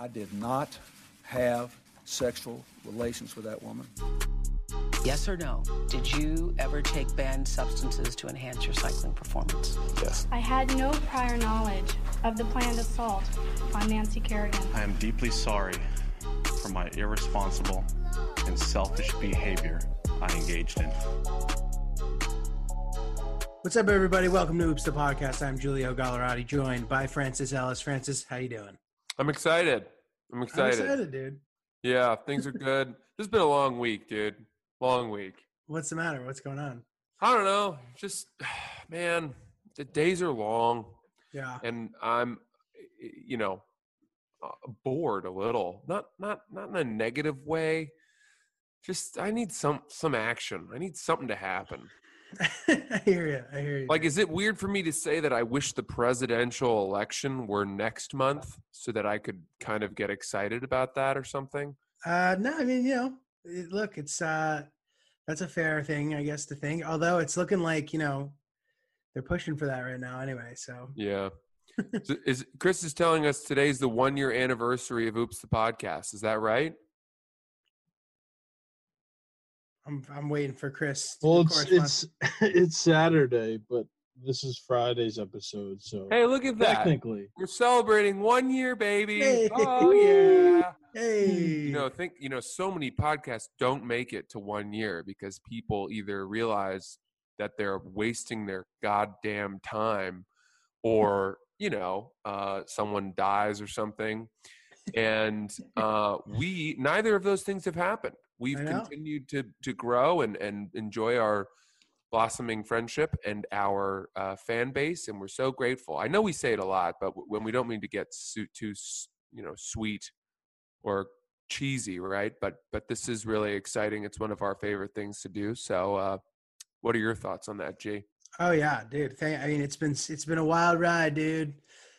I did not have sexual relations with that woman. Yes or no? Did you ever take banned substances to enhance your cycling performance? Yes. I had no prior knowledge of the planned assault on Nancy Kerrigan. I am deeply sorry for my irresponsible and selfish behavior I engaged in. What's up, everybody? Welcome to Oops the Podcast. I'm Julio Gallerati, joined by Francis Ellis. Francis, how you doing? I'm excited. I'm excited. I'm excited, dude. Yeah, things are good. this has been a long week, dude. Long week. What's the matter? What's going on? I don't know. Just, man, the days are long, Yeah. and I'm, you know, uh, bored a little. Not, not, not in a negative way. Just, I need some, some action. I need something to happen. I hear you. I hear you. Like, is it weird for me to say that I wish the presidential election were next month so that I could kind of get excited about that or something? uh, no, I mean, you know, it, look, it's uh, that's a fair thing, I guess, to think. Although it's looking like you know they're pushing for that right now, anyway. So Yeah. so is Chris is telling us today's the one year anniversary of Oops the podcast. Is that right? I'm I'm waiting for Chris. to Well, it's it's it's Saturday, but this is Friday's episode, so Hey, look at that. technically, We're celebrating one year, baby. Hey. Oh yeah. hey, You know, think you know, so many podcasts don't make it to one year because people either realize that they're wasting their goddamn time or, you know, uh, someone dies or something. And uh, we neither of those things have happened. We've continued to to grow and and enjoy our blossoming friendship and our uh, fan base, and we're so grateful. I know we say it a lot, but when we don't mean to get too you know sweet or cheesy, right? But but this is really exciting. It's one of our favorite things to do. So, uh, what are your thoughts on that, G? Oh yeah, dude. Thank, I mean, it's been it's been a wild ride, dude.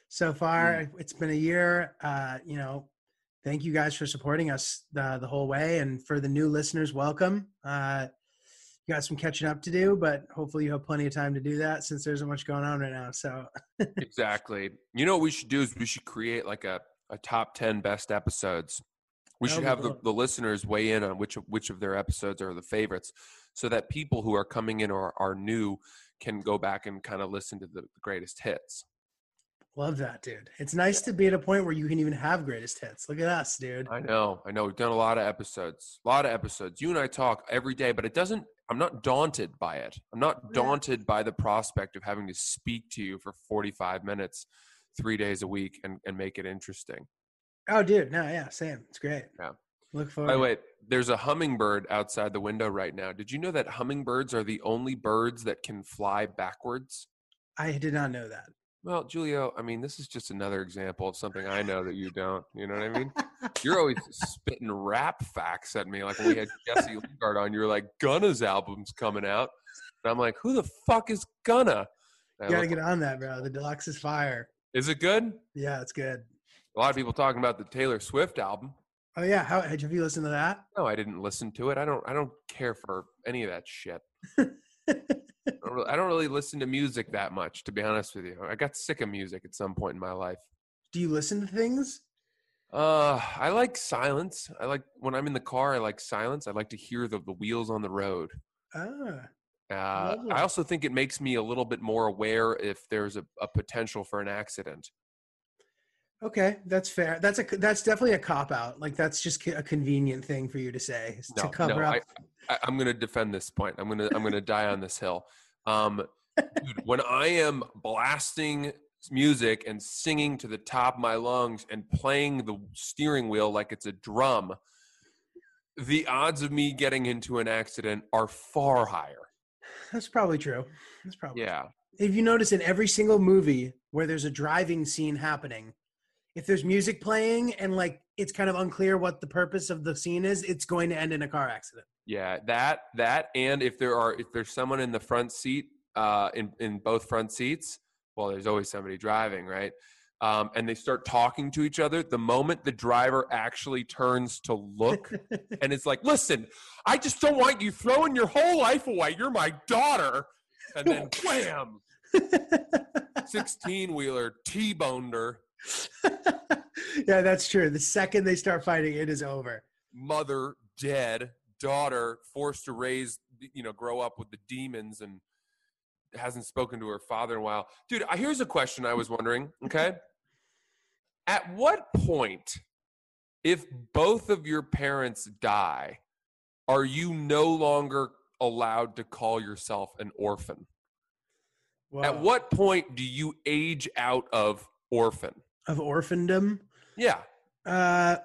So far, Mm. it's been a year. Uh, you know, thank you guys for supporting us the the whole way, and for the new listeners, welcome. Uh, you got some catching up to do, but hopefully you have plenty of time to do that since there's so much going on right now. So exactly. You know what we should do is we should create like a, a top ten best episodes. We should have the, cool. the listeners weigh in on which of which of their episodes are the favorites, so that people who are coming in or are new can go back and kind of listen to the greatest hits. Love that, dude. It's nice to be at a point where you can even have greatest hits. Look at us, dude. I know, I know. We've done a lot of episodes, a lot of episodes. You and I talk every day, but it doesn't. I'm not daunted by it. I'm not daunted by the prospect of having to speak to you for 45 minutes, three days a week, and and make it interesting. Oh, dude. No, yeah, same. It's great. Yeah. Look forward. By the way, there's a hummingbird outside the window right now. Did you know that hummingbirds are the only birds that can fly backwards? I did not know that. Well, Julio, I mean, this is just another example of something I know that you don't. You know what I mean? You're always spitting rap facts at me. Like when we had Jesse Lingard on, you were like, Gunna's album's coming out. And I'm like, who the fuck is Gunna? You gotta get on that, bro. The deluxe is fire. is it good? Yeah, it's good. A lot of people talking about the Taylor Swift album. Oh yeah, how have you listened to that? No, I didn't listen to it. I don't. I don't care for any of that shit. I don't, really, I don't really listen to music that much, to be honest with you. I got sick of music at some point in my life. Do you listen to things? Uh, I like silence. I like when I'm in the car. I like silence. I like to hear the, the wheels on the road. Ah, Uh, I also think it makes me a little bit more aware if there's a, a potential for an accident. Okay, that's fair. That's a that's definitely a cop out. Like that's just a convenient thing for you to say No, to cover no, up. I, I, I'm going to defend this point. I'm going to I'm going to die on this hill. Um, dude, when I am blasting music and singing to the top of my lungs and playing the steering wheel like it's a drum, the odds of me getting into an accident are far higher. That's probably true. That's probably Yeah. If you notice in every single movie where there's a driving scene happening, if there's music playing and like it's kind of unclear what the purpose of the scene is, it's going to end in a car accident. Yeah, that that and if there are if there's someone in the front seat uh in in both front seats, well there's always somebody driving, right? Um, and they start talking to each other. The moment the driver actually turns to look and it's like, "Listen, I just don't want you throwing your whole life away. You're my daughter." And then wham, 16 wheeler T-boned her. yeah, that's true. The second they start fighting, it is over. Mother dead, daughter forced to raise, you know, grow up with the demons and hasn't spoken to her father in a while. Dude, here's a question I was wondering. Okay. At what point, if both of your parents die, are you no longer allowed to call yourself an orphan? At what point do you age out of orphan? Of orphandom? Yeah. Uh,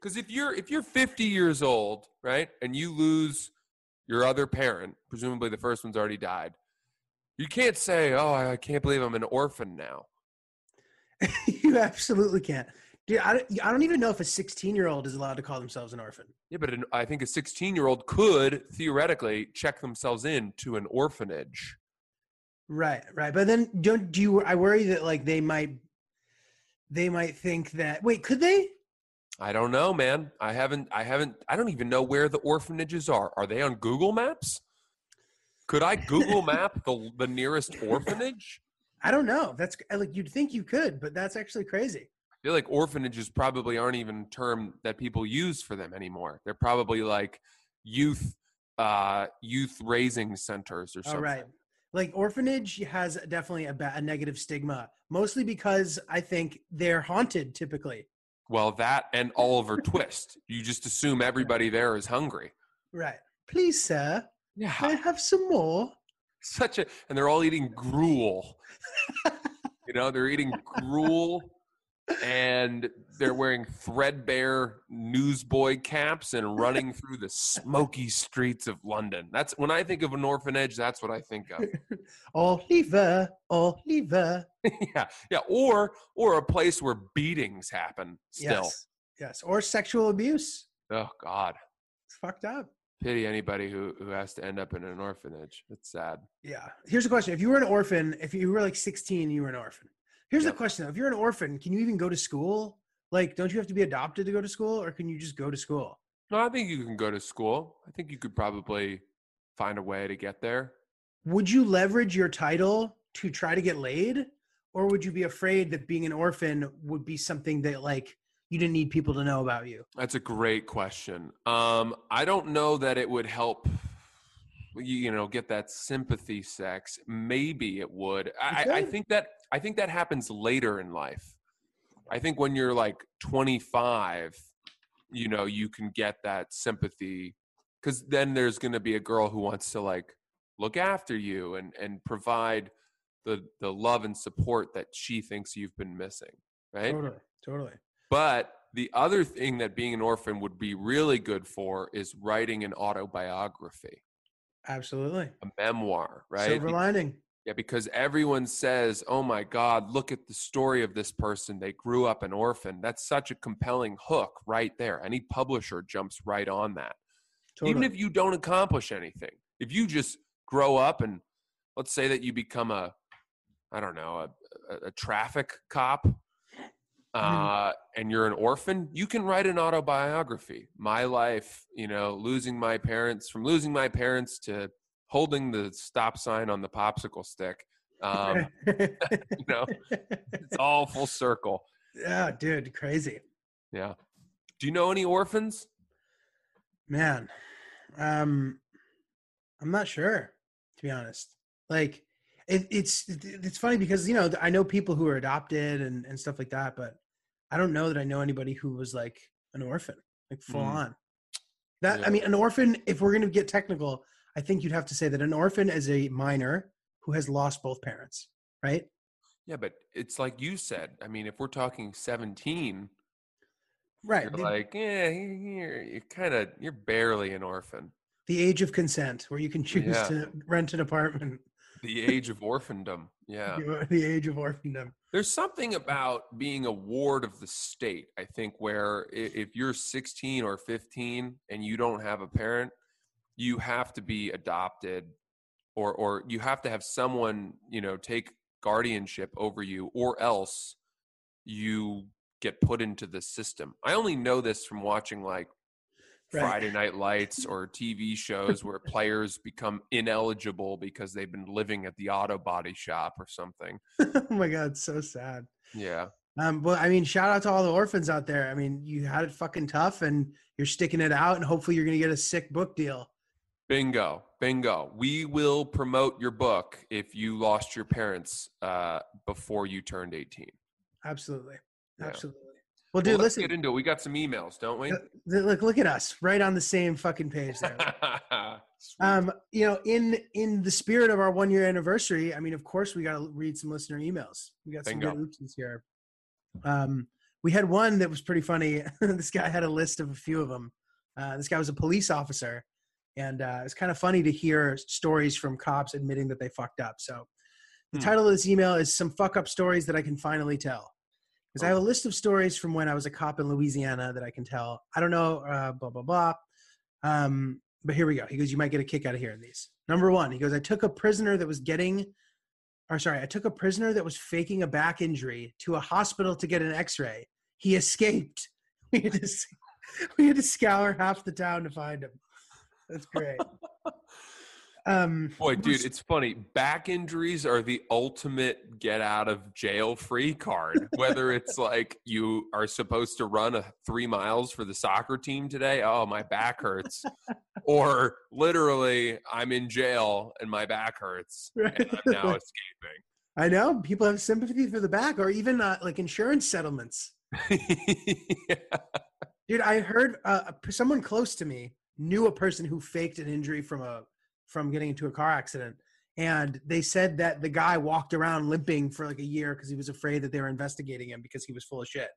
Because if you're if you're 50 years old, right, and you lose your other parent, presumably the first one's already died, you can't say, "Oh, I can't believe I'm an orphan now." you absolutely can't. Dude, I don't, I don't even know if a 16 year old is allowed to call themselves an orphan. Yeah, but an, I think a 16 year old could theoretically check themselves in to an orphanage. Right, right. But then don't do you I worry that like they might they might think that wait, could they? I don't know, man. I haven't. I haven't. I don't even know where the orphanages are. Are they on Google Maps? Could I Google Map the the nearest orphanage? I don't know. That's like you'd think you could, but that's actually crazy. I feel like orphanages probably aren't even a term that people use for them anymore. They're probably like youth uh youth raising centers or All something. right. Like orphanage has definitely a, ba- a negative stigma, mostly because I think they're haunted typically. Well, that and Oliver Twist. You just assume everybody there is hungry. Right. Please, sir, may I have some more? Such a and they're all eating gruel. you know, they're eating gruel and they're wearing threadbare newsboy caps and running through the smoky streets of London. That's when I think of an orphanage, that's what I think of. Oliver, Oliver. yeah, yeah, or or a place where beatings happen still. Yes. Yes. Or sexual abuse. Oh God, It's fucked up. pity anybody who who has to end up in an orphanage. It's sad. Yeah. Here's a question. If you were an orphan, if you were like 16, you were an orphan. Here's Yep. the question. though. If you're an orphan, can you even go to school? Like, don't you have to be adopted to go to school or can you just go to school? No, I think you can go to school. I think you could probably find a way to get there. Would you leverage your title to try to get laid? Or would you be afraid that being an orphan would be something that like you didn't need people to know about you? That's a great question. Um, I don't know that it would help. You, you know, get that sympathy sex. Maybe it would. I, I I think that I think that happens later in life. I think when you're like 25, you know, you can get that sympathy because then there's going to be a girl who wants to like look after you and and provide the the love and support that she thinks you've been missing, right? Totally. Totally. But the other thing that being an orphan would be really good for is writing an autobiography, Absolutely. a memoir, right? Silver lining. yeah, because everyone says, "Oh my God, look at the story of this person. They grew up an orphan." That's such a compelling hook right there. Any publisher jumps right on that. Totally. Even if you don't accomplish anything, if you just grow up and let's say that you become a, I don't know, a, a, a traffic cop, uh, and you're an orphan, you can write an autobiography. My life, you know, losing my parents, from losing my parents to holding the stop sign on the popsicle stick. Um, you know, it's all full circle. yeah, dude, crazy. Yeah. Do you know any orphans? Man, um, I'm not sure to be honest. Like, it, it's it's funny because you know I know people who are adopted and and stuff like that, but I don't know that I know anybody who was like an orphan, like full Mm. on. That Yeah. I mean, an orphan. If we're gonna get technical, I think you'd have to say that an orphan is a minor who has lost both parents, right? Yeah, but it's like you said. I mean, if we're talking 17, Right. you're like, yeah, you're, you're kind of, you're barely an orphan. the age of consent, where you can choose Yeah. to rent an apartment. The age of orphandom. Yeah. The age of orphandom. There's something about being a ward of the state, I think, where if you're 16 or 15 and you don't have a parent, you have to be adopted or or you have to have someone, you know, take guardianship over you or else you get put into the system. I only know this from watching like Right. Friday Night Lights or TV shows where players become ineligible because they've been living at the auto body shop or something. oh my god, so sad. Yeah. Um, but I mean, shout out to all the orphans out there. I mean, you had it fucking tough, and you're sticking it out, and hopefully, you're gonna get a sick book deal. Bingo, bingo. We will promote your book if you lost your parents uh, before you turned 18. Absolutely, absolutely. Well, dude, let's listen. get into it. We got some emails, don't we? Look, look at us, right on the same fucking page there. Um, you know, in in the spirit of our one year anniversary, I mean, of course, we got to read some listener emails. We got some good oopsies here. Um, we had one that was pretty funny. this guy had a list of a few of them. Uh, this guy was a police officer, and uh, it's kind of funny to hear stories from cops admitting that they fucked up. So, the Hmm. title of this email is "Some Fuck Up Stories That I Can Finally Tell." Because I have a list of stories from when I was a cop in Louisiana that I can tell. I don't know, uh, blah blah blah. Um, but here we go. He goes, "You might get a kick out of hearing these." Number one, he goes, "I took a prisoner that was getting, or sorry, I took a prisoner that was faking a back injury to a hospital to get an X-ray. He escaped. We had to, we had to scour half the town to find him. That's great." Um, Boy, dude, it's funny. Back injuries are the ultimate get out of jail free card. Whether it's like you are supposed to run a three miles for the soccer team today, oh, my back hurts. or literally, I'm in jail and my back hurts and I'm now escaping. I know people have sympathy for the back, or even uh, like insurance settlements. Yeah. Dude, I heard uh, someone close to me knew a person who faked an injury from a from getting into a car accident, and they said that the guy walked around limping for like a year because he was afraid that they were investigating him because he was full of shit.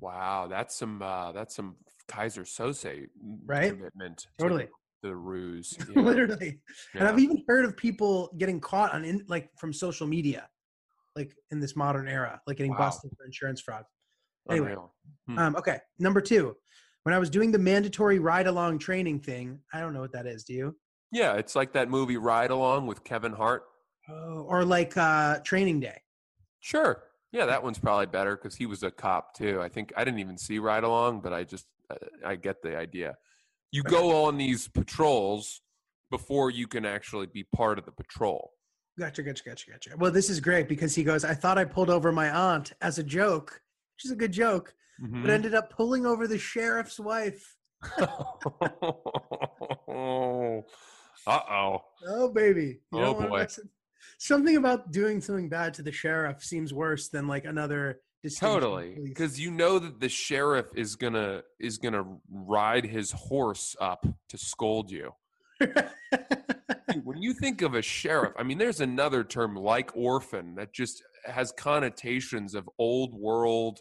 Wow, that's some uh, that's some Keyser Söze Right? commitment. to Totally. the ruse. yeah. Literally, and I've even heard of people getting caught on in, like from social media, like in this modern era, like getting Wow. busted for insurance fraud. Anyway, Hmm. Um, okay, number two. When I was doing the mandatory ride along training thing, I don't know what that is. Do you? Yeah, it's like that movie Ride Along with Kevin Hart. Oh, or like uh, training day. Sure. Yeah, that one's probably better because he was a cop too. I think I didn't even see Ride Along, but I just uh, I get the idea. You go on these patrols before you can actually be part of the patrol. Gotcha, gotcha, gotcha, gotcha. Well, this is great because he goes, I thought I pulled over my aunt as a joke, which is a good joke, Mm-hmm. but ended up pulling over the sheriff's wife. uh oh. Oh, baby. You Oh, boy. Something about doing something bad to the sheriff seems worse than like another Totally, because you know that the sheriff is gonna is gonna ride his horse up to scold you. Dude, when you think of a sheriff, I mean, there's another term like orphan that just has connotations of old world,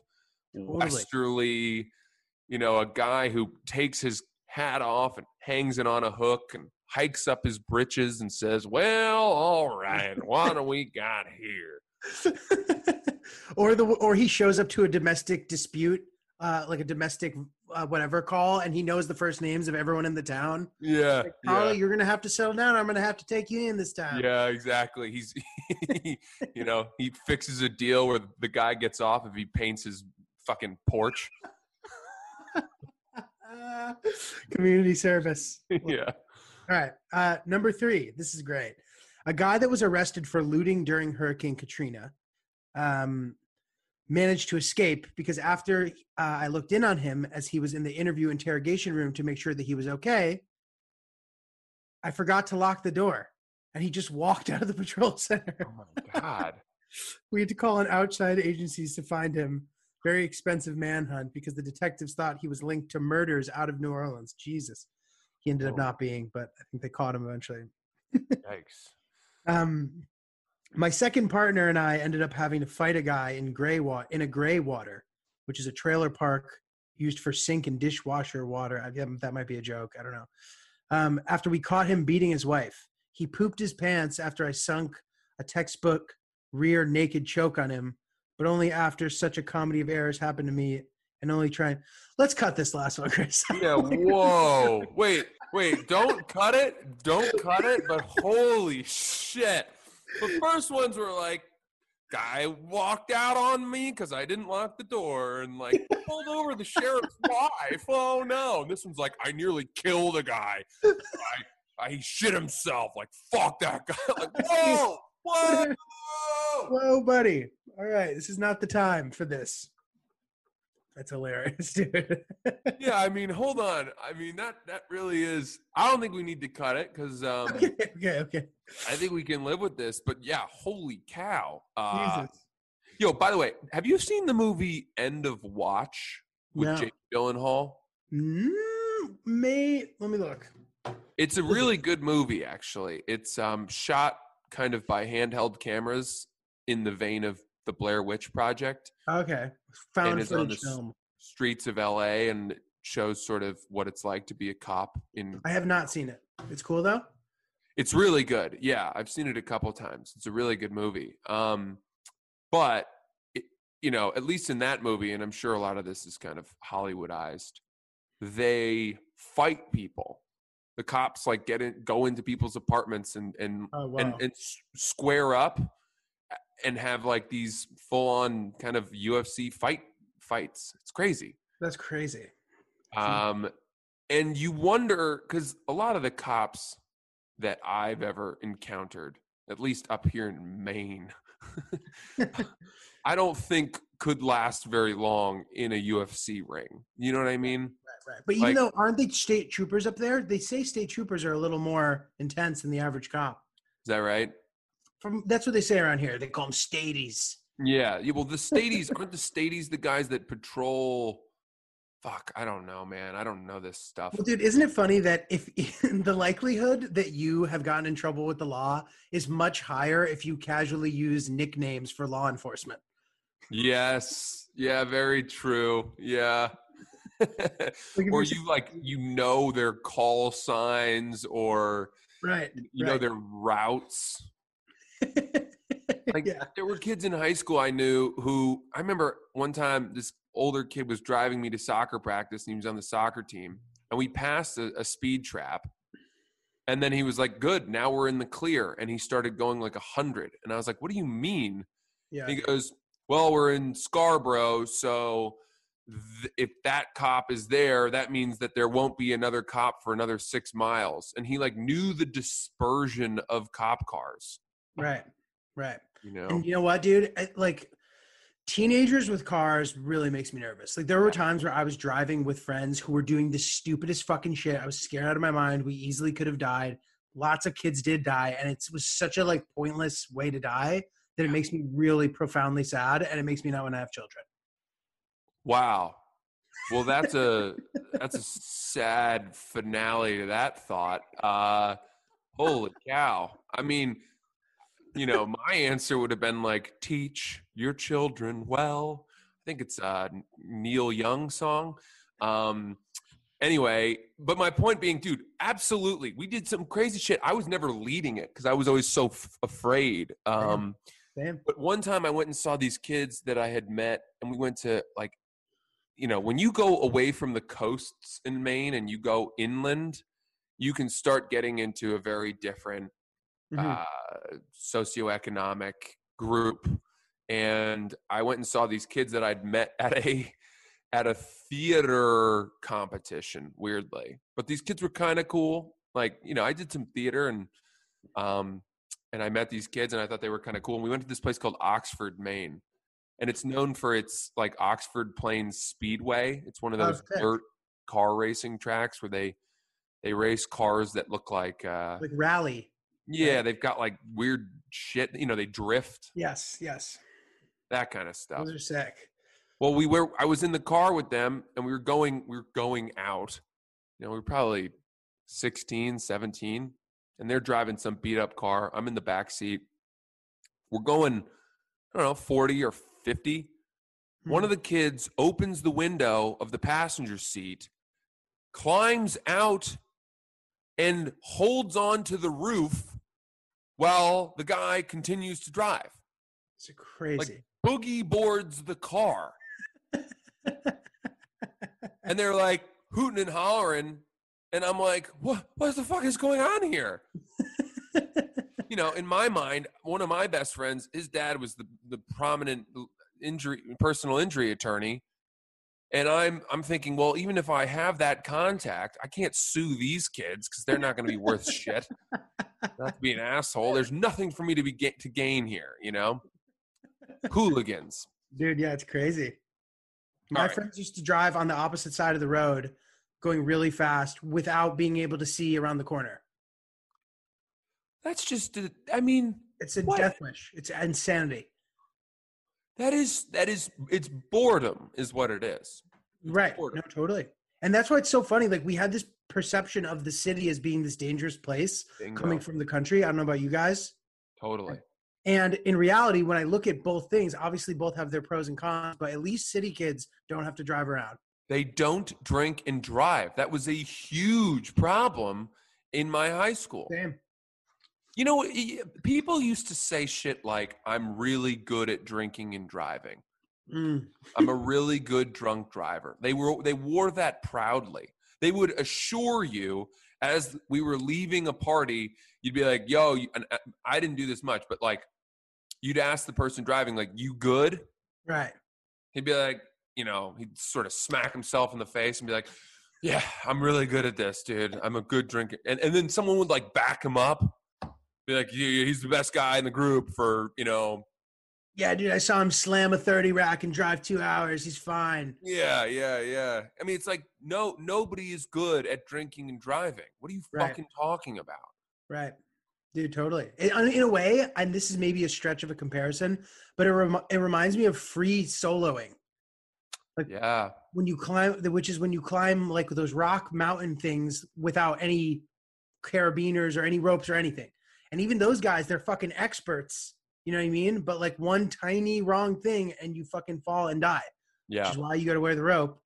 westerly. You know, a guy who takes his hat off and hangs it on a hook and hikes up his britches and says, "Well, all right, what do we got here?" or the or he shows up to a domestic dispute, uh, like a domestic uh, whatever call, and he knows the first names of everyone in the town. Yeah, Like, Carly, you're gonna have to settle down. I'm gonna have to take you in this time. Yeah, exactly. He's, you know, he fixes a deal where the guy gets off if he paints his fucking porch. Community service. yeah. All right. Uh, number three. This is great. A guy that was arrested for looting during Hurricane Katrina um, managed to escape because after uh, I looked in on him as he was in the interview interrogation room to make sure that he was okay, I forgot to lock the door and he just walked out of the patrol center. Oh my god. we had to call on outside agencies to find him. Very expensive manhunt because the detectives thought he was linked to murders out of New Orleans. Jesus. He ended up Oh. not being, but I think they caught him eventually. Yikes. Um, my second partner and I ended up having to fight a guy in gray water in a gray water, which is a trailer park used for sink and dishwasher water. I, that might be a joke. I don't know. Um, after we caught him beating his wife, he pooped his pants after I sunk a textbook rear naked choke on him, but only after such a comedy of errors happened to me and only trying. Let's cut this last one, Chris. Yeah, whoa. Wait, wait, don't cut it. Don't cut it, but holy shit. The first ones were like, guy walked out on me because I didn't lock the door and like pulled over the sheriff's wife. Oh no. And this one's like, I nearly killed a guy. I, I he shit himself. Like, fuck that guy. Like, whoa. Whoa! Whoa, buddy. All right, this is not the time for this. That's hilarious, dude. yeah, I mean, hold on. I mean, that that really is. I don't think we need to cut it because um, okay, okay, okay. I think we can live with this. But yeah, holy cow! Uh, Jesus. yo, by the way, have you seen the movie End of Watch with No. Jake Gyllenhaal? Mm, may let me look. It's a really good movie, actually. It's um, shot kind of by handheld cameras in the vein of the Blair Witch Project. Okay, found it's on footage film. streets of LA and it shows sort of what it's like to be a cop in I have not seen it. It's cool though. it's really good. Yeah, I've seen it a couple times. It's a really good movie. Um but it, you know, at least in that movie and I'm sure a lot of this is kind of Hollywoodized. They fight people. The cops like get in go into people's apartments and and Oh wow. and, and square up and have like these full on kind of UFC fight fights. It's crazy. That's crazy. Um, and you wonder because a lot of the cops that I've ever encountered, at least up here in Maine, I don't think could last very long in a UFC ring. You know what I mean? But even Like- though aren't they state troopers up there? They say state troopers are a little more intense than the average cop. Is that right? From that's what they say around here. They call them staties. Yeah. yeah well, the staties aren't the staties the guys that patrol. Fuck, I don't know, man. I don't know this stuff. Well, dude, isn't it funny that if the likelihood that you have gotten in trouble with the law is much higher if you casually use nicknames for law enforcement? Yes. Yeah, very true. Yeah. Or you're- like you know their call signs or right? you know their routes. Like yeah. there were kids in high school I knew who I remember one time this older kid was driving me to soccer practice and he was on the soccer team and we passed a, a speed trap and then he was like good now we're in the clear and he started going like a hundred and I was like what do you mean Yeah. he goes, "Well, we're in Scarborough, so th- if that cop is there, that means that there won't be another cop for another six miles." And he like knew the dispersion of cop cars. Right. Right. You know, And you know what, dude? I, like teenagers with cars really makes me nervous. Like there were times where I was driving with friends who were doing the stupidest fucking shit. I was scared out of my mind. We easily could have died. Lots of kids did die, and it was such a like pointless way to die that it makes me really profoundly sad, and it makes me not want to have children. Wow. Well, that's a that's a sad finale to that thought. Uh, holy cow! I mean, you know, my answer would have been like, "Teach your children well." I think it's a Neil Young song. Um, anyway, but my point being, dude, absolutely, we did some crazy shit. I was never leading it because I was always so f- afraid. Um, Damn. but one time I went and saw these kids that I had met, and we went to like, you know, when you go away from the coasts in Maine and you go inland, you can start getting into a very different Mhm. uh, socioeconomic group. And I went and saw these kids that I'd met at a at a theater competition, weirdly. But these kids were kind of cool. Like, you know, I did some theater and um and I met these kids and I thought they were kind of cool. And we went to this place called Oxford, Maine. And it's known for its like Oxford Plains Speedway. It's one of those dirt car racing tracks where they they race cars that look like uh like rally. yeah, they've got like weird shit, you know, they drift, Yes. Yes. that kind of stuff. Those are sick. Well, we were I was in the car with them and we were going we were going out. You know, we were probably 16, 17 and they're driving some beat up car. I'm in the back seat. We're going I don't know, 40 or 50. One of hmm. the kids opens the window of the passenger seat, climbs out and holds on to the roof while the guy continues to drive. It's crazy. Boogie boards the car. and they're like hooting and hollering. And I'm like, what, what the fuck is going on here? you know, in my mind, one of my best friends, his dad was the, the prominent injury, personal injury attorney. And I'm I'm thinking, well, even if I have that contact, I can't sue these kids because they're not going to be worth shit. Not to be an asshole. There's nothing for me to be ga- to gain here, you know. Hooligans. Dude, yeah, it's crazy. My right. friends used to drive on the opposite side of the road, going really fast without being able to see around the corner. That's just. I mean, It's a What? death wish. It's insanity. That is that is it's boredom is what it is. Right. boredom. No, totally. And that's why it's so funny. Like we had this perception of the city as being this dangerous place Bingo. coming from the country. I don't know about you guys. totally. And in reality, when I look at both things, obviously both have their pros and cons, but at least city kids don't have to drive around. They don't drink and drive. That was a huge problem in my high school. Same. You know, people used to say shit like, I'm really good at drinking and driving. Mm. I'm a really good drunk driver. They were they wore that proudly. They would assure you as we were leaving a party, you'd be like, "Yo," and uh, I didn't do this much, but like you'd ask the person driving like, "You good?" Right. He'd be like, you know, he'd sort of smack himself in the face and be like, "Yeah, I'm really good at this, dude. I'm a good drinker." And and then someone would like back him up. Be like, yeah, he's the best guy in the group for, you know, Yeah, dude, I saw him slam a 30 rack and drive two hours. He's fine. Yeah, yeah, yeah. I mean, it's like no, nobody is good at drinking and driving. What are you Right. fucking talking about? Right. Dude, totally. In, in a way, and this is maybe a stretch of a comparison, but it, rem- it reminds me of free soloing. Like Yeah, When you climb, which is when you climb like those rock mountain things without any carabiners or any ropes or anything. And even those guys, they're fucking experts. You know what I mean? But like one tiny wrong thing and you fucking fall and die, yeah. which is why you got to wear the rope.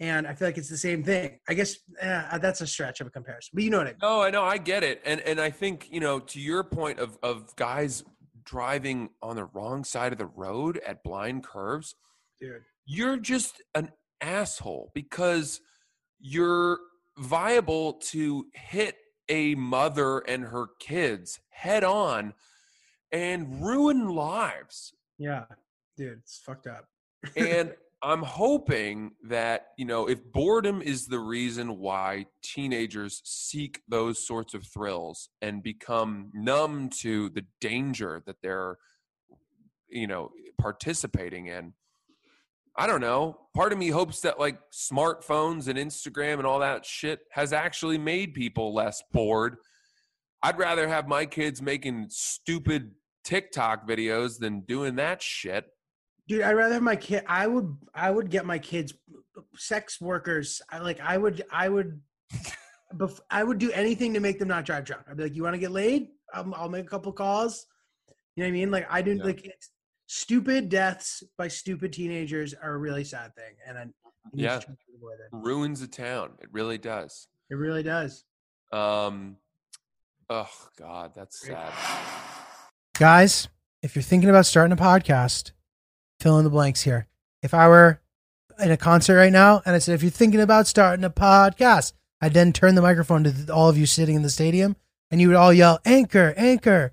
And I feel like it's the same thing. I guess eh, that's a stretch of a comparison, but you know what I mean? No, I know, I get it, and and I think you know to your point of of guys driving on the wrong side of the road at blind curves. Dude. You're just an asshole because you're viable to hit a mother and her kids head on and ruin lives. Yeah. Dude, it's fucked up. and I'm hoping that, you know, if boredom is the reason why teenagers seek those sorts of thrills and become numb to the danger that they're, you know, participating in, I don't know. Part of me hopes that like smartphones and Instagram and all that shit has actually made people less bored. I'd rather have my kids making stupid TikTok videos than doing that shit. Dude, I'd rather have my kid. I would. I would get my kids sex workers. I like. I would. I would. Bef- I would do anything to make them not drive drunk. I'd be like, "You want to get laid? I'll, I'll make a couple calls." You know what I mean? Like I do. Yeah. Like it's, stupid deaths by stupid teenagers are a really sad thing, and I, you need to Yeah. to avoid it. ruins a town. It really does. It really does. Um, oh God, that's sad. Guys, if you're thinking about starting a podcast, fill in the blanks here. If I were in a concert right now and I said, if you're thinking about starting a podcast, I'd then turn the microphone to all of you sitting in the stadium and you would all yell, Anchor, Anchor.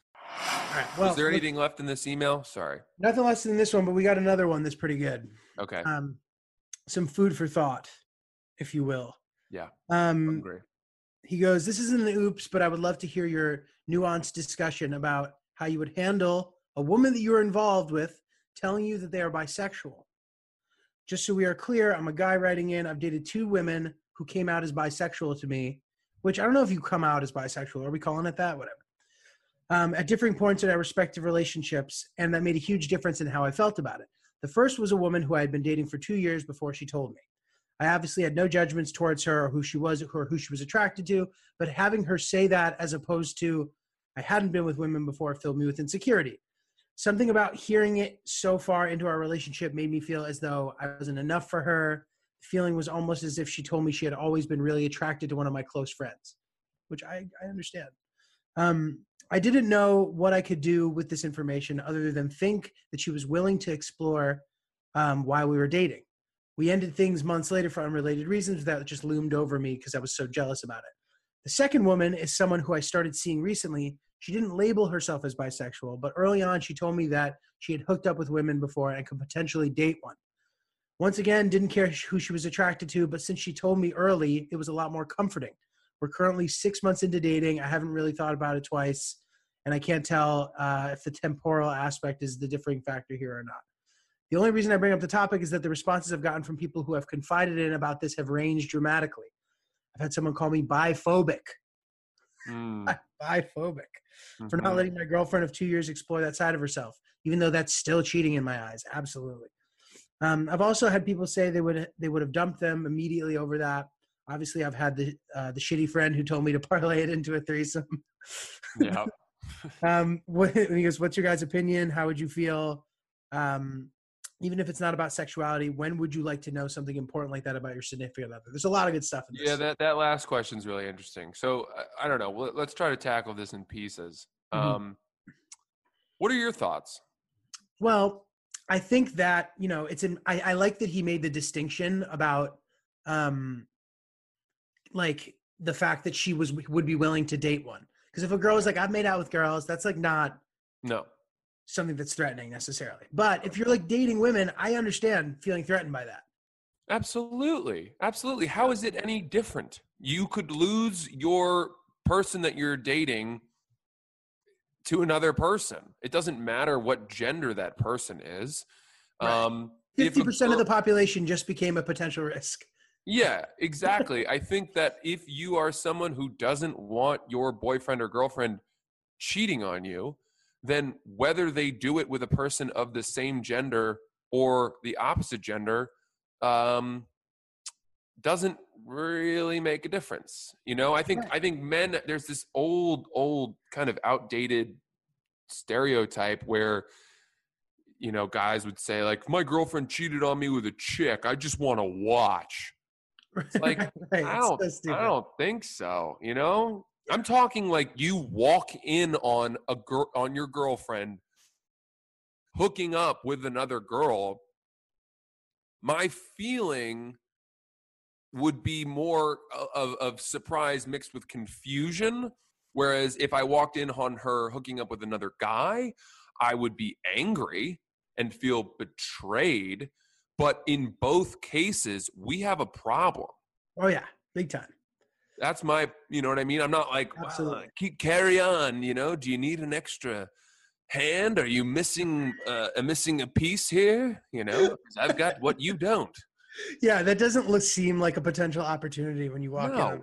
All right. Well, Is there anything left in this email? Sorry. nothing less than this one, but we got another one that's pretty good. Okay. Um, some food for thought, if you will. Yeah. Um, he goes, This isn't an oops, but I would love to hear your nuanced discussion about how you would handle a woman that you are involved with telling you that they are bisexual. Just so we are clear, I'm a guy writing in. I've dated two women who came out as bisexual to me, which I don't know if you come out as bisexual. Are we calling it that? Whatever. Um, at differing points in our respective relationships, and that made a huge difference in how I felt about it. The first was a woman who I had been dating for two years before she told me. I obviously had no judgments towards her or who she was or who she was attracted to, but having her say that as opposed to I hadn't been with women before filled me with insecurity. Something about hearing it so far into our relationship made me feel as though I wasn't enough for her, The feeling was almost as if she told me she had always been really attracted to one of my close friends, which I, I understand. Um, I didn't know what I could do with this information other than think that she was willing to explore um, while we were dating. We ended things months later for unrelated reasons that just loomed over me because I was so jealous about it. The second woman is someone who I started seeing recently. She didn't label herself as bisexual, but early on she told me that she had hooked up with women before and could potentially date one. Once again, didn't care who she was attracted to, but since she told me early, it was a lot more comforting. We're currently six months into dating. I haven't really thought about it twice, and I can't tell uh, if the temporal aspect is the differing factor here or not. The only reason I bring up the topic is that the responses I've gotten from people who have confided in about this have ranged dramatically. I've had someone call me biphobic, Mm, biphobic, for not mhm. letting my girlfriend of two years explore that side of herself, even though that's still cheating in my eyes. Absolutely. Um, I've also had people say they would they would have dumped them immediately over that. Obviously, I've had the uh, the shitty friend who told me to parlay it into a threesome. Yeah. um, what, he goes, "What's your guys' opinion? How would you feel? Um, even if it's not about sexuality, when would you like to know something important like that about your significant other?" There's a lot of good stuff in this. Yeah, that, that last question is really interesting. So I, I don't know. Let- Let's try to tackle this in pieces. Mhm. Um, what are your thoughts? Well, I think that you know it's in. I, I like that he made the distinction about, um, like the fact that she was would be willing to date one. Because if a girl is like, I've made out with girls, that's like not No. something that's threatening necessarily. But if you're like dating women, I understand feeling threatened by that. Absolutely. Absolutely. How is it any different? You could lose your person that you're dating to another person. It doesn't matter what gender that person is. Right. Um, if a Fifty percent of the population just became a potential risk. Yeah, exactly. I think that if you are someone who doesn't want your boyfriend or girlfriend cheating on you, then whether they do it with a person of the same gender or the opposite gender um, doesn't really make a difference. You know, I think I think men there's this old old kind of outdated stereotype where you know guys would say like my girlfriend cheated on me with a chick. I just want to watch. It's like Right, I don't, so. I don't think so. You know, I'm talking like you walk in on a girl on your girlfriend hooking up with another girl. My feeling would be more of, of surprise mixed with confusion. Whereas if I walked in on her hooking up with another guy, I would be angry and feel betrayed. But in both cases, we have a problem. Oh yeah, big time. That's my, you know what I mean? I'm not like, Absolutely. keep carry on. You know, do you need an extra hand? Are you missing uh, a missing a piece here? You know, I've got what you don't. Yeah, that doesn't look, seem like a potential opportunity when you walk in. No,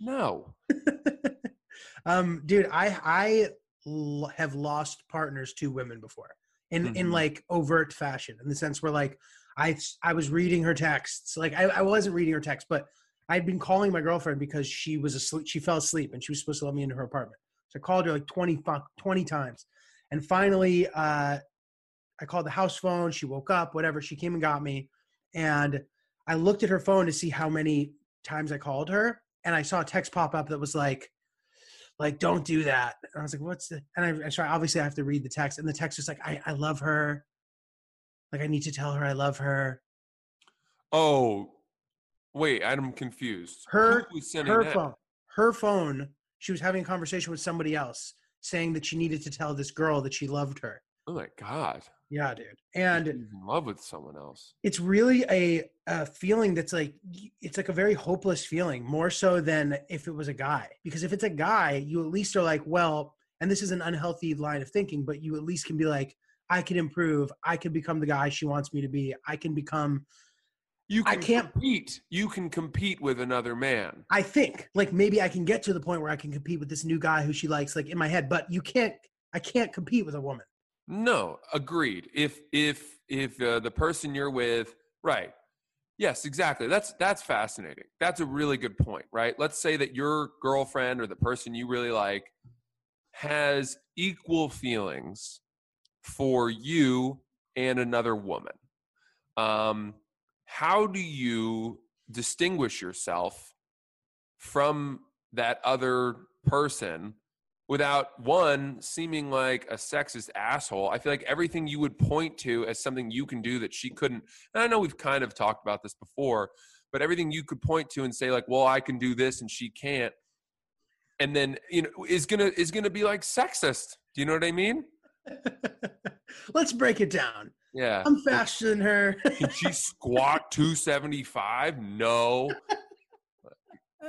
no. um, dude, I I l- have lost partners to women before in in Mhm. like overt fashion, in the sense where like I I was reading her texts, like I, I wasn't reading her text, but I'd been calling my girlfriend because she was asleep. She fell asleep and she was supposed to let me into her apartment. So I called her like 20 20 times. And finally, uh, I called the house phone. She woke up, whatever. She came and got me. And I looked at her phone to see how many times I called her. And I saw a text pop up that was like, like, don't do that. And I was like, what's the, and I, I obviously I have to read the text. And the text was like, I, I love her. Like, I need to tell her I love her. Oh, wait, I'm confused. Her- Who was sending her that? phone her phone she was having a conversation with somebody else saying that she needed to tell this girl that she loved her Oh my god, yeah dude She's and in love with someone else. it's really a, a feeling that's like it's like a very hopeless feeling more so than if it was a guy because if it's a guy you at least are like well and this is an unhealthy line of thinking but you at least can be like i can improve i can become the guy she wants me to be i can become You I can can't- compete. You can compete with another man. I think like maybe I can get to the point where I can compete with this new guy who she likes, like in my head. But you can't. I can't compete with a woman. No, agreed. If if if uh, the person you're with, right? Yes, exactly. That's that's fascinating. That's a really good point, right? Let's say that your girlfriend or the person you really like has equal feelings for you and another woman. Um, how do you distinguish yourself from that other person without one seeming like a sexist asshole. I feel like everything you would point to as something you can do that she couldn't. And I know we've kind of talked about this before, but everything you could point to and say like, "Well, I can do this and she can't." And then, you know, is going to is going to be like sexist. Do you know what I mean? Let's break it down. Yeah. I'm faster than her. Can she squat 275? No.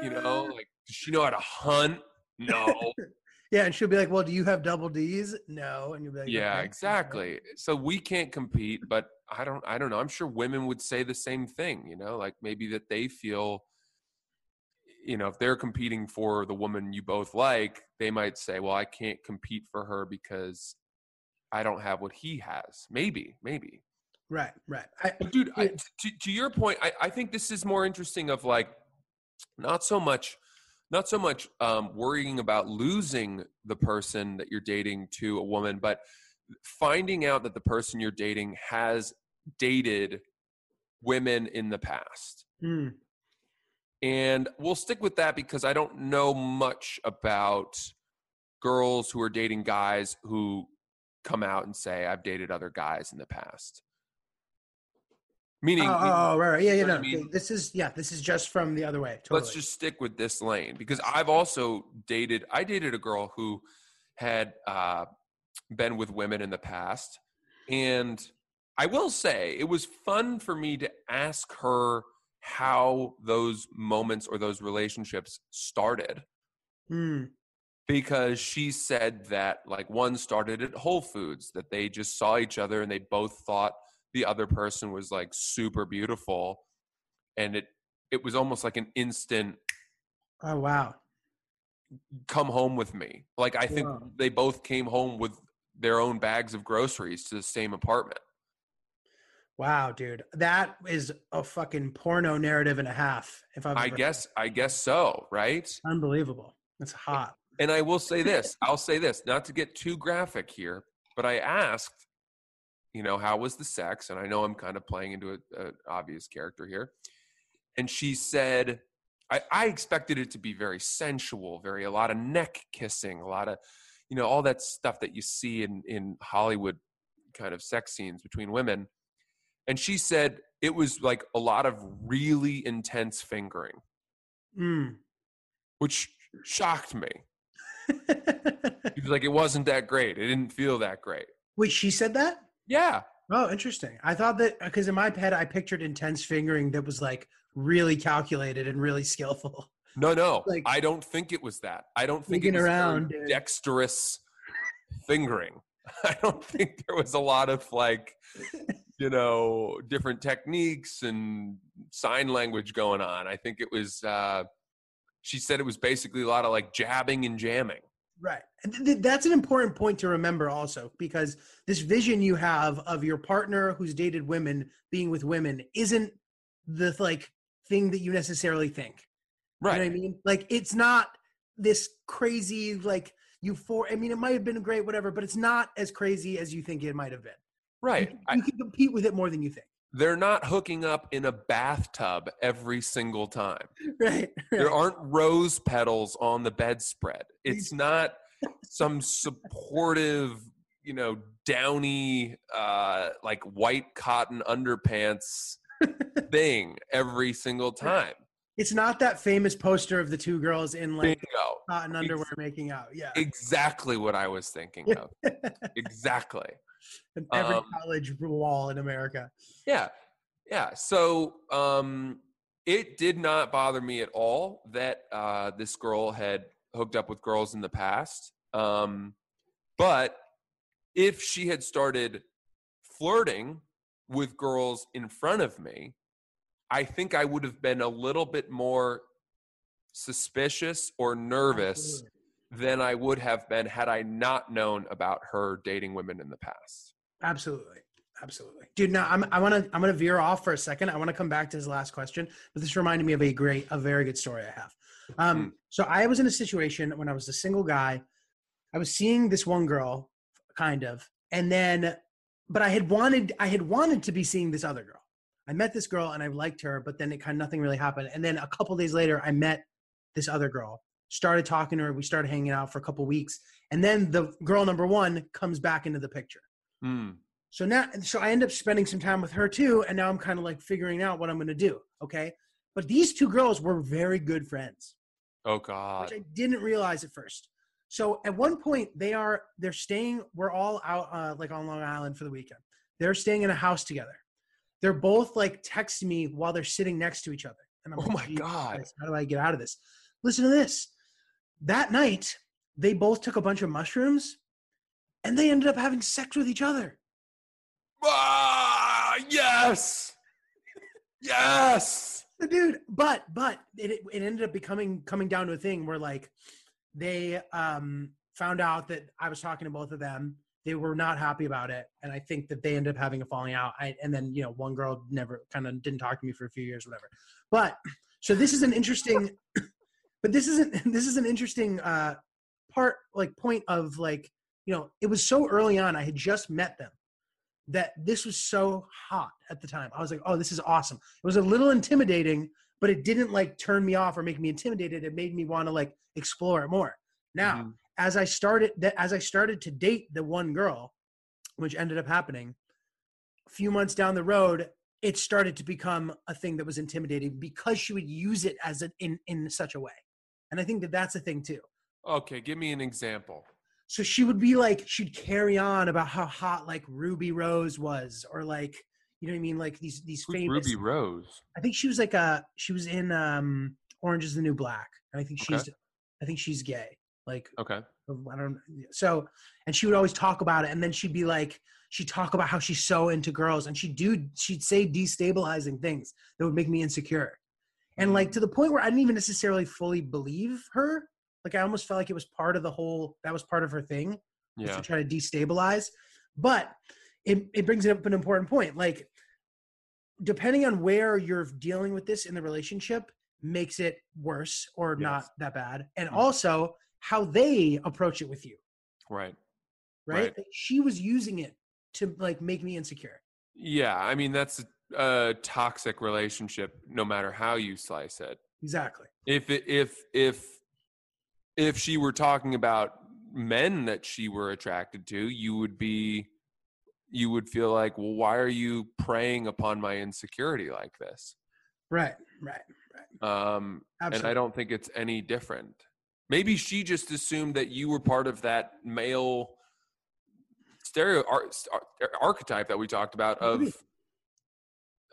You know, uh. like does she know how to hunt? No. yeah, and she'll be like, "Well, do you have double D's?" No, and you'll be like, yeah "Okay." exactly so we can't compete but i don't i don't know i'm sure women would say the same thing you know like maybe that they feel you know if they're competing for the woman you both like they might say well i can't compete for her because i don't have what he has maybe maybe Right, right. I, but dude I, to, to your point I, I think this is more interesting of like not so much not so much um, worrying about losing the person that you're dating to a woman but finding out that the person you're dating has dated women in the past Hmm. and we'll stick with that because i don't know much about girls who are dating guys who come out and say i've dated other guys in the past meaning Oh, oh, right, right. Yeah, yeah. know No, I mean? this is yeah. This is just from the other way. Totally. let's just stick with this lane because I've also dated. I dated a girl who had uh, been with women in the past, and I will say it was fun for me to ask her how those moments or those relationships started Hmm. Because she said that like one started at Whole Foods that they just saw each other and they both thought the other person was like super beautiful and it it was almost like an instant Oh wow. come home with me like i think Wow. they both came home with their own bags of groceries to the same apartment Wow, dude. That is a fucking porno narrative and a half. If I've i guess i guess so right unbelievable. That's hot. And i will say this i'll say this not to get too graphic here but i asked you know how was the sex? And i know i'm kind of playing into an obvious character here. And she said I, I expected it to be very sensual very a lot of neck kissing a lot of you know all that stuff that you see in in hollywood kind of sex scenes between women. And she said it was like a lot of really intense fingering. Mm. which shocked me He was like, it wasn't that great. It didn't feel that great. Wait, she said that? Yeah. Oh, interesting. I thought that because in my head I pictured intense fingering that was like really calculated and really skillful. No, no. Like- I don't think it was that. I don't think it was around, dexterous fingering. I don't think there was a lot of like, you know, different techniques and sign language going on. I think it was uh she said it was basically a lot of like jabbing and jamming. Right. And th- th- that's an important point to remember also because this vision you have of your partner who's dated women being with women isn't the like thing that you necessarily think. Right. You know what I mean? Like it's not this crazy like euphor I mean it might have been great whatever, but it's not as crazy as you think it might have been. Right. You, I, you can compete with it more than you think. They're not hooking up in a bathtub every single time. Right. There aren't rose petals on the bedspread. It's not some supportive, you know, downy, uh, like white cotton underpants thing every single time. It's not that famous poster of the two girls in like Bingo. cotton underwear making out. Yeah. Exactly what I was thinking of. exactly. And Every um, college wall in America. Yeah. Yeah. So um it did not bother me at all that uh this girl had hooked up with girls in the past. Um but if she had started flirting with girls in front of me, I think I would have been a little bit more suspicious or nervous Absolutely. Than I would have been had I not known about her dating women in the past. Absolutely. Absolutely. Dude, now I'm I wanna I'm gonna veer off for a second. I want to come back to his last question, but this reminded me of a great, a very good story I have. Um, Mm. so I was in a situation when I was a single guy. I was seeing this one girl, kind of, and then but I had wanted I had wanted to be seeing this other girl. I met this girl and I liked her, but then it kind of nothing really happened. And then a couple days later, I met this other girl, started talking to her. We started hanging out for a couple weeks, and then the girl number one comes back into the picture. Mm. So now, so I end up spending some time with her too, and now I'm kind of like figuring out what I'm going to do. Okay, but these two girls were very good friends, Oh God. which I didn't realize at first. So at one point, they are they're staying. We're all out uh, like on Long Island for the weekend. They're staying in a house together. They're both like texting me while they're sitting next to each other. And I'm like, Oh like, my God. How do I get out of this? Listen to this. That night, they both took a bunch of mushrooms, and they ended up having sex with each other. Ah, yes. Yes. dude but but it, it ended up becoming coming down to a thing where like they um found out that i was talking to both of them they were not happy about it and i think that they ended up having a falling out I, and then you know one girl never kind of didn't talk to me for a few years whatever but so this is an interesting but this isn't this is an interesting uh part like point of like you know it was so early on i had just met them that this was so hot at the time. I was like oh this is awesome. It was a little intimidating but it didn't like turn me off or make me intimidated. It made me want to like explore it more. Now Mhm. as i started that as i started to date the one girl which ended up happening a few months down the road it started to become a thing that was intimidating because she would use it as an in in such a way and i think that that's a thing too Okay, give me an example. so she would be like she'd carry on about how hot like ruby rose was or like you know what i mean like these these Who's famous Ruby Rose. i think she was like a she was in um orange is the new black and i think Okay. she's i think she's gay like Okay. I don't so and she would always talk about it and then she'd be like she'd talk about how she's so into girls and she'd do she'd say destabilizing things that would make me insecure. And like to the point where I didn't even necessarily fully believe her. Like I almost felt like it was part of the whole that was part of her thing Yeah. to try to destabilize. But it, it brings up an important point. Like depending on where you're dealing with this in the relationship makes it worse or Yes. not that bad. And Mhm. also how they approach it with you, Right. right? Right. She was using it to like make me insecure. Yeah. I mean, that's a toxic relationship, no matter how you slice it. Exactly. If it, if if if she were talking about men that she were attracted to, you would be you would feel like, well, why are you preying upon my insecurity like this? Right. Right. Right. Um, and I don't think it's any different. Maybe she just assumed that you were part of that male stereo ar- ar- archetype that we talked about of.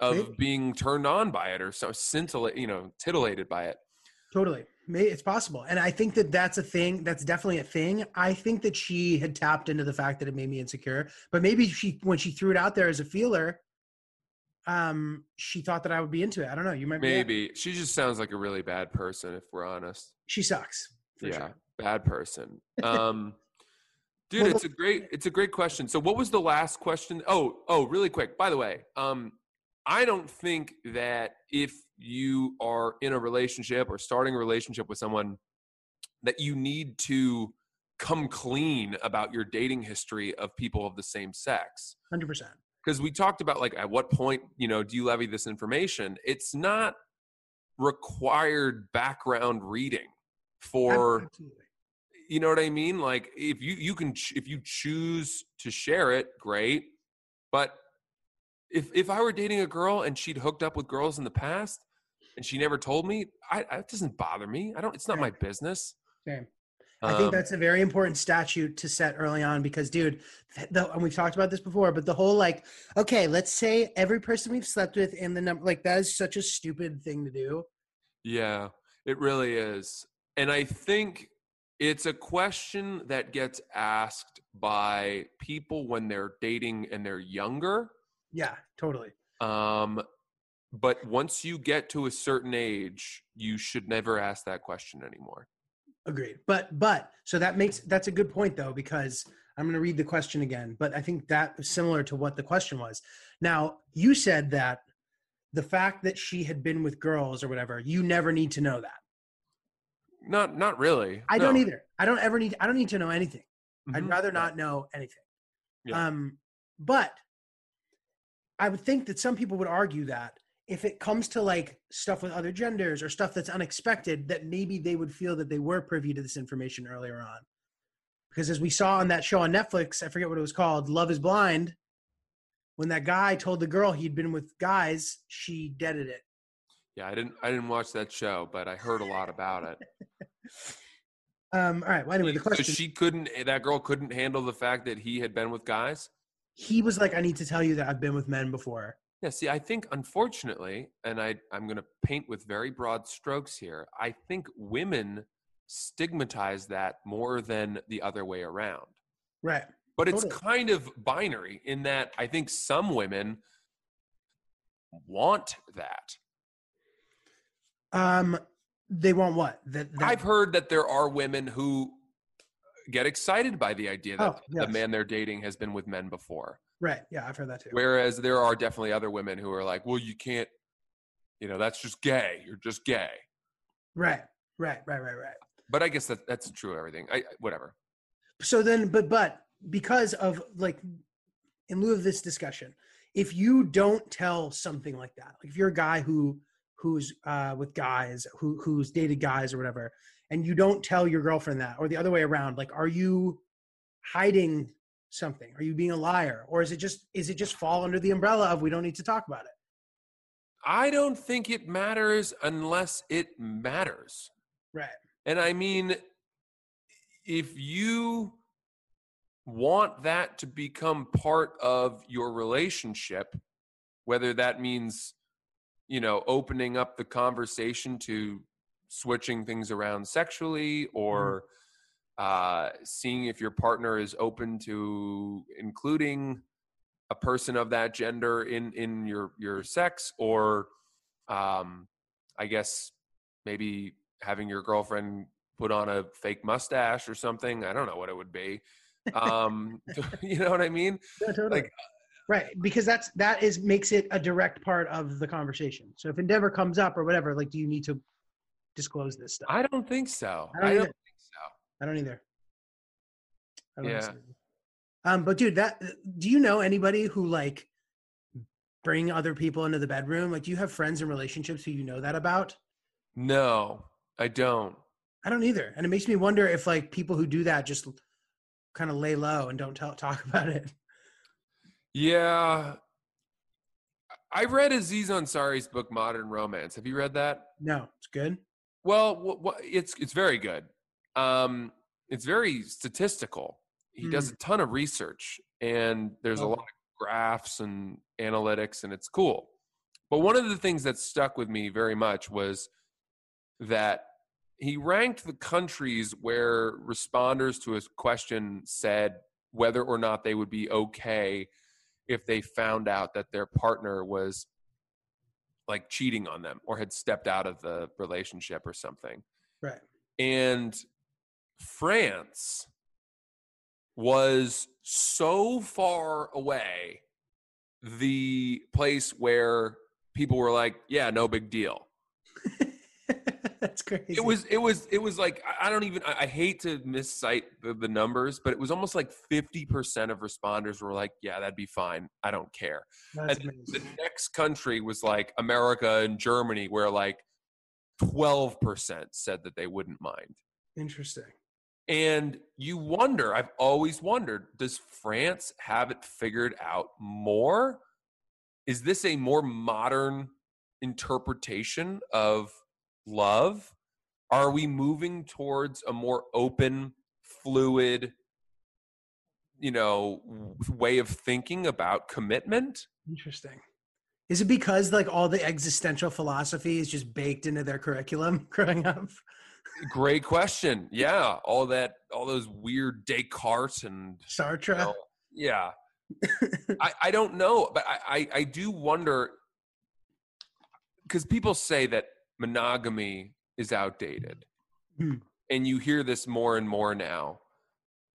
Of Maybe. being turned on by it or so scintillate, you know, titillated by it. Totally. It's possible. And I think that that's a thing. That's definitely a thing. I think that she had tapped into the fact that it made me insecure, but maybe she, when she threw it out there as a feeler, um, she thought that I would be into it. I don't know. You might be. Maybe she just sounds like a really bad person, if we're honest. She sucks. For yeah, Sure. bad person. Um, dude, Well, it's a great, it's a great question. So, what was the last question? Oh, oh, really quick. By the way, um, I don't think that if you are in a relationship or starting a relationship with someone, that you need to come clean about your dating history of people of the same sex Hundred percent. because we talked about like at what point you know do you levy this information it's not required background reading for Absolutely. you know what i mean like if you you can ch- if you choose to share it great but if if i were dating a girl and she'd hooked up with girls in the past and she never told me i it doesn't bother me i don't it's not my business Same. I think Um, that's a very important statute to set early on because, dude, the, and we've talked about this before, but the whole like, okay, let's say every person we've slept with in the number, like that is such a stupid thing to do. Yeah, it really is. And I think it's a question that gets asked by people when they're dating and they're younger. Yeah, totally. Um, but once you get to a certain age, you should never ask that question anymore. Agreed. But but so that makes that's a good point though because I'm going to read the question again. But I think that is similar to what the question was. Now you said that the fact that she had been with girls or whatever, you never need to know that. Not not really. I don't either. I don't ever need. I don't need to know anything. I'd Mhm. rather not know anything. Yeah. Um, but I would think that some people would argue that if it comes to like stuff with other genders or stuff that's unexpected, that maybe they would feel that they were privy to this information earlier on. Because as we saw on that show on Netflix, I forget what it was called, Love is Blind, when that guy told the girl he'd been with guys, she deaded it. Yeah, I didn't I didn't watch that show, but I heard a lot about it. Um, all right. Well, anyway, the question so she couldn't that girl couldn't handle the fact that he had been with guys? He was like, I need to tell you that I've been with men before. Yeah, see, I think unfortunately, and I, I'm going to paint with very broad strokes here, I think women stigmatize that more than the other way around. Right. But it's Totally. kind of binary in that I think some women want that. Um, they want what? That, that I've heard that there are women who get excited by the idea that Oh, yes. the man they're dating has been with men before. right. Yeah, I've heard that too. Whereas there are definitely other women who are like, well, you can't, you know, that's just gay. You're just gay. Right. Right. Right. Right. Right. But I guess that that's true. of Everything. I whatever. so then but but because of like in lieu of this discussion if you don't tell something like that like if you're a guy who who's uh with guys who who's dated guys or whatever and you don't tell your girlfriend that or the other way around like are you hiding something? Are you being a liar? Or is it just is it just fall under the umbrella of we don't need to talk about it I don't think it matters unless it matters. right. And I mean, if you want that to become part of your relationship, whether that means, you know, opening up the conversation to switching things around sexually or uh, seeing if your partner is open to including a person of that gender in in your your sex or um i guess maybe having your girlfriend put on a fake mustache or something i don't know what it would be um you know what i mean? Yeah, totally. Like- right because that's that is makes it a direct part of the conversation. So if endeavor comes up or whatever like do you need to disclose this stuff i don't think so I don't i don't think so I don't either. I don't Yeah. necessarily. Um, but dude, that do you know anybody who like bring other people into the bedroom? Like, do you have friends and relationships who you know that about? no i don't I don't either, and it makes me wonder if like people who do that just kind of lay low and don't tell, talk about it. yeah i read aziz ansari's book modern romance have you read that No, it's good. Well, wh- wh- it's it's very good. Um, it's very statistical. He does a ton of research, and there's a Oh. lot of graphs and analytics, and it's cool. But one of the things that stuck with me very much was that he ranked the countries where responders to his question said whether or not they would be okay if they found out that their partner was like cheating on them or had stepped out of the relationship or something. Right. And France was so far away the place where people were like, yeah, no big deal. That's crazy. It was it was it was like I- don't even I I hate to miscite the, the numbers, but it was almost like 50% of responders were like, yeah, that'd be fine. I don't care. That's and amazing. the next country was like America and Germany, where like 12% said that they wouldn't mind. Interesting. And you wonder, I've always wondered, does France have it figured out more? Is this a more modern interpretation of love? Are we moving towards a more open, fluid, you know, way of thinking about commitment? Interesting. Is it because like all the existential philosophy is just baked into their curriculum growing up? Great question. Yeah, all that, all those weird Descartes and Sartre. know, yeah I, I don't know but I, I, I do wonder because people say that monogamy is outdated Hmm. and you hear this more and more now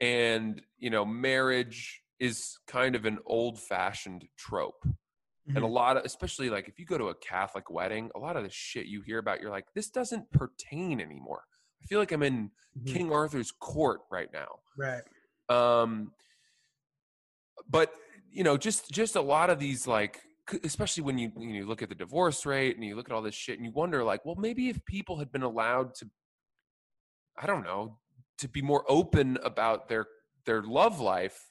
and you know marriage is kind of an old fashioned trope and a Mhm. lot of especially like if you go to a catholic wedding a lot of the shit you hear about you're like this doesn't pertain anymore i feel like i'm in Mhm. king arthur's court right now Right. um but you know just just a lot of these like especially when you you, know, look at the divorce rate and you look at all this shit and you wonder like, well, maybe if people had been allowed to, I don't know, to be more open about their their love life,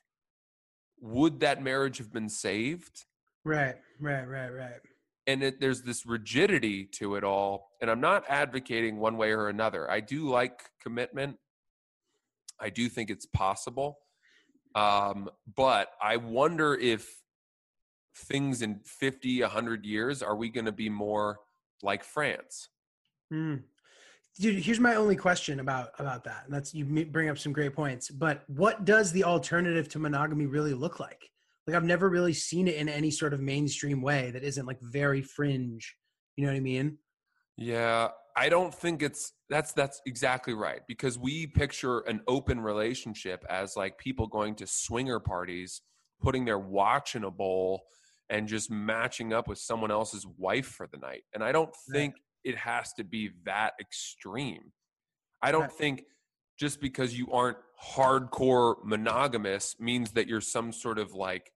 would that marriage have been saved? Right, right, right, right. and it, there's this rigidity to it all and i'm not advocating one way or another i do like commitment i do think it's possible um, but i wonder if things in 50 100 years are we going to be more like france Hmm. Dude, here's my only question about about that. And that's you bring up some great points. But what does the alternative to monogamy really look like? Like I've never really seen it in any sort of mainstream way that isn't like very fringe. You know what I mean? yeah i don't think it's that's that's exactly right because we picture an open relationship as like people going to swinger parties putting their watch in a bowl and just matching up with someone else's wife for the night and i don't Right. think it has to be that extreme i don't Right. think just because you aren't hardcore monogamous means that you're some sort of like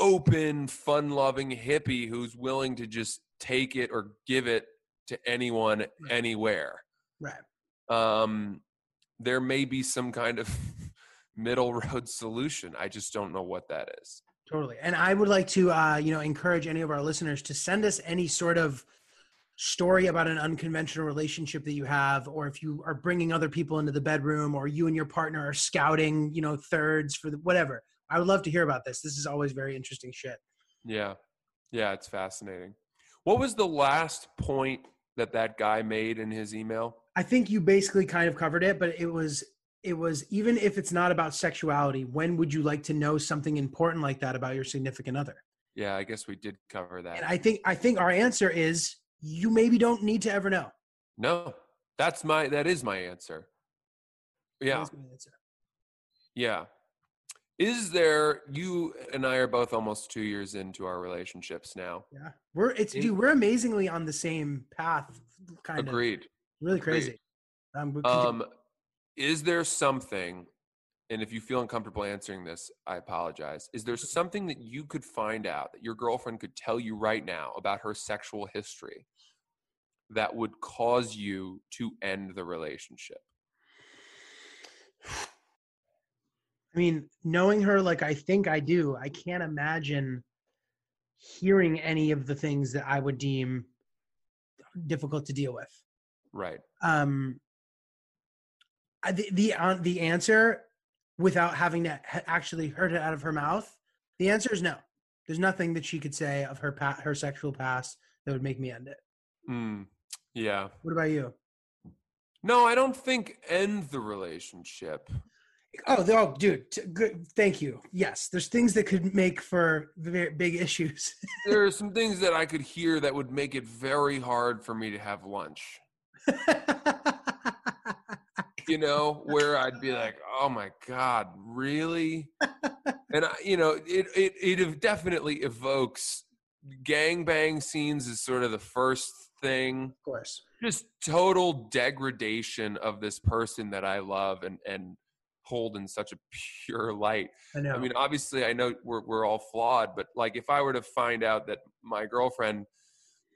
open fun loving hippie who's willing to just take it or give it to anyone anywhere Right. um there may be some kind of middle road solution i just don't know what that is Totally. And I would like to, uh, you know, encourage any of our listeners to send us any sort of story about an unconventional relationship that you have, or if you are bringing other people into the bedroom, or you and your partner are scouting, you know, thirds for the, whatever. I would love to hear about this. This is always very interesting shit. yeah yeah it's fascinating what was the last point that that guy made in his email I think you basically kind of covered it, but it was it was even if it's not about sexuality, when would you like to know something important like that about your significant other? yeah i guess we did cover that And I think I think our answer is you maybe don't need to ever know. no that's my that is my answer yeah answer. Yeah. Is there you and I are both almost two years into our relationships now. Yeah. We're it's In- dude, we're amazingly on the same path, kind of Agreed. really crazy. Um, we continue- Um, is there something, and if you feel uncomfortable answering this, I apologize. Is there something that you could find out that your girlfriend could tell you right now about her sexual history that would cause you to end the relationship? I mean, knowing her like I think I do, I can't imagine hearing any of the things that I would deem difficult to deal with. Right. Um, the the uh, the answer, without having to ha- actually heard it out of her mouth, the answer is no. There's nothing that she could say of her pa- her sexual past that would make me end it. Mm, yeah. What about you? No, I don't think end the relationship. Oh, oh, dude, t- good. Thank you. Yes, there's things that could make for very big issues. there are some things that I could hear that would make it very hard for me to have lunch. You know, where I'd be like, "Oh my god, really?" And I, you know, it it it definitely evokes gangbang scenes is sort of the first thing. of course. Just total degradation of this person that I love and and hold in such a pure light. I know. I mean, obviously, I know we're we're all flawed, but like if I were to find out that my girlfriend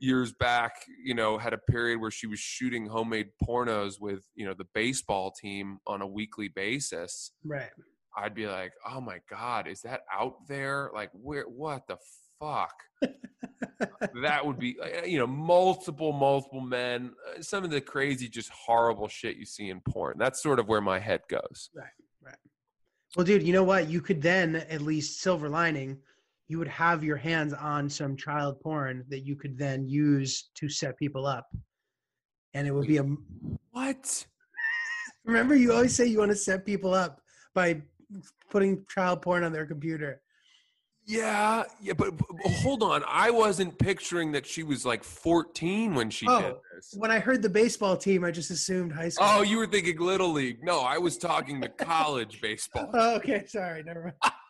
years back, you know, had a period where she was shooting homemade pornos with, you know, the baseball team on a weekly basis, right. I'd be like, "Oh my god, is that out there? Like where what the fuck?" that would be you know, multiple multiple men, uh, some of the crazy just horrible shit you see in porn. That's sort of where my head goes. Right. Right. Well, dude, you know what? You could then at least silver lining, you would have your hands on some child porn that you could then use to set people up, and it would be a. What? Remember, you always say you want to set people up by putting child porn on their computer. Yeah, yeah, but, but hold on. I wasn't picturing that she was like 14 when she oh, did Oh, this. When I heard the baseball team, I just assumed high school. Oh, you were thinking little league. No, I was talking the college baseball. Oh, okay, sorry, never mind.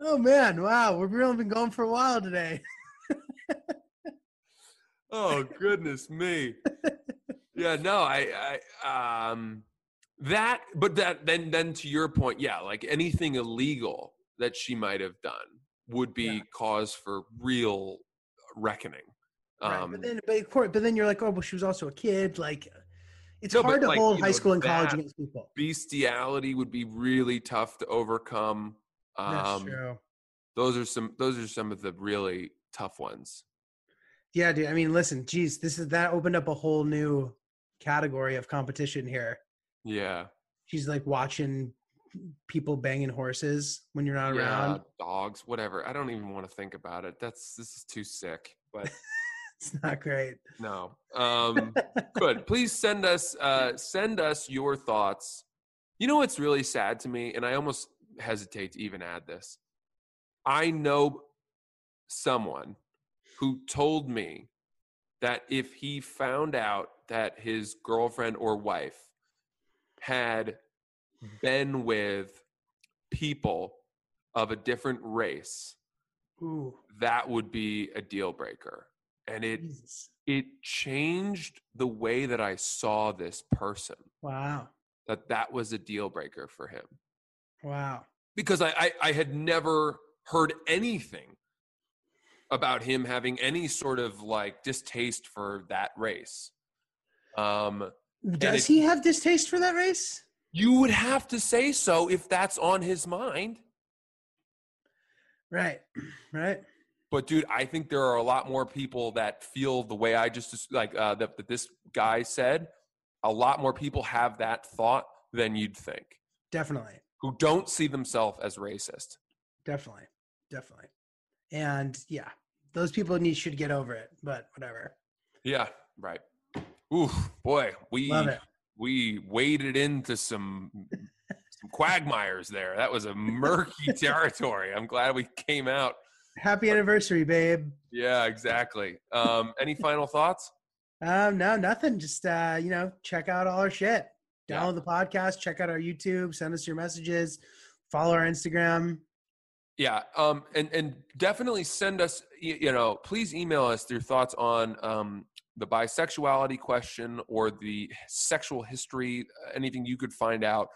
oh man, wow, we've really been going for a while today. Oh, goodness me. Yeah, no, I I um that but that then then to your point, yeah, like anything illegal that she might have done. would be Yeah. cause for real reckoning. Right, Um, but then, but, of course, but then you're like, oh, well, she was also a kid. Like, it's No, hard to like, hold high know, school and college against people. bestiality would be really tough to overcome. That's Um, true. those are some those are some of the really tough ones. Yeah, dude. I mean, listen, geez, this is that opened up a whole new category of competition here. Yeah. She's like watching people banging horses when you're not yeah, around. dogs, whatever. I don't even want to think about it. That's this is too sick. But It's not great. no. Um good. Please send us uh send us your thoughts. You know what's really sad to me, and I almost hesitate to even add this. I know someone who told me that if he found out that his girlfriend or wife had been with people of a different race, Ooh, that would be a deal breaker. And it Jesus. it changed the way that I saw this person. Wow. That that was a deal breaker for him Wow. because I, I I had never heard anything about him having any sort of like distaste for that race. Um, Does it- he have distaste for that race? you would have to say so if that's on his mind. Right. Right. But dude, I think there are a lot more people that feel the way I just like uh, that, that this guy said. A lot more people have that thought than you'd think, Definitely. Who don't see themselves as racist. Definitely. Definitely. And yeah, those people need should get over it, but whatever. Yeah, right. Ooh, boy, we we waded into some some quagmires there. That was a murky territory. I'm glad we came out. Happy anniversary, babe. Yeah, exactly. Um, any final thoughts? Um, no, nothing. Just uh, you know, check out all our shit. Yeah. Download the podcast, check out our YouTube, send us your messages, follow our Instagram. Yeah, um, and and definitely send us. You know, please email us your thoughts on um, the bisexuality question or the sexual history. Anything you could find out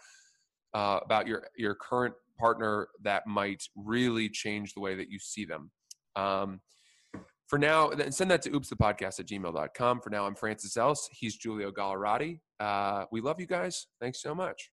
uh, about your your current partner that might really change the way that you see them. Um, for now, send that to oopsthepodcast at gmail.com. For now, I'm Francis Ellis. He's Giulio Gallerati. Uh, we love you guys. Thanks so much.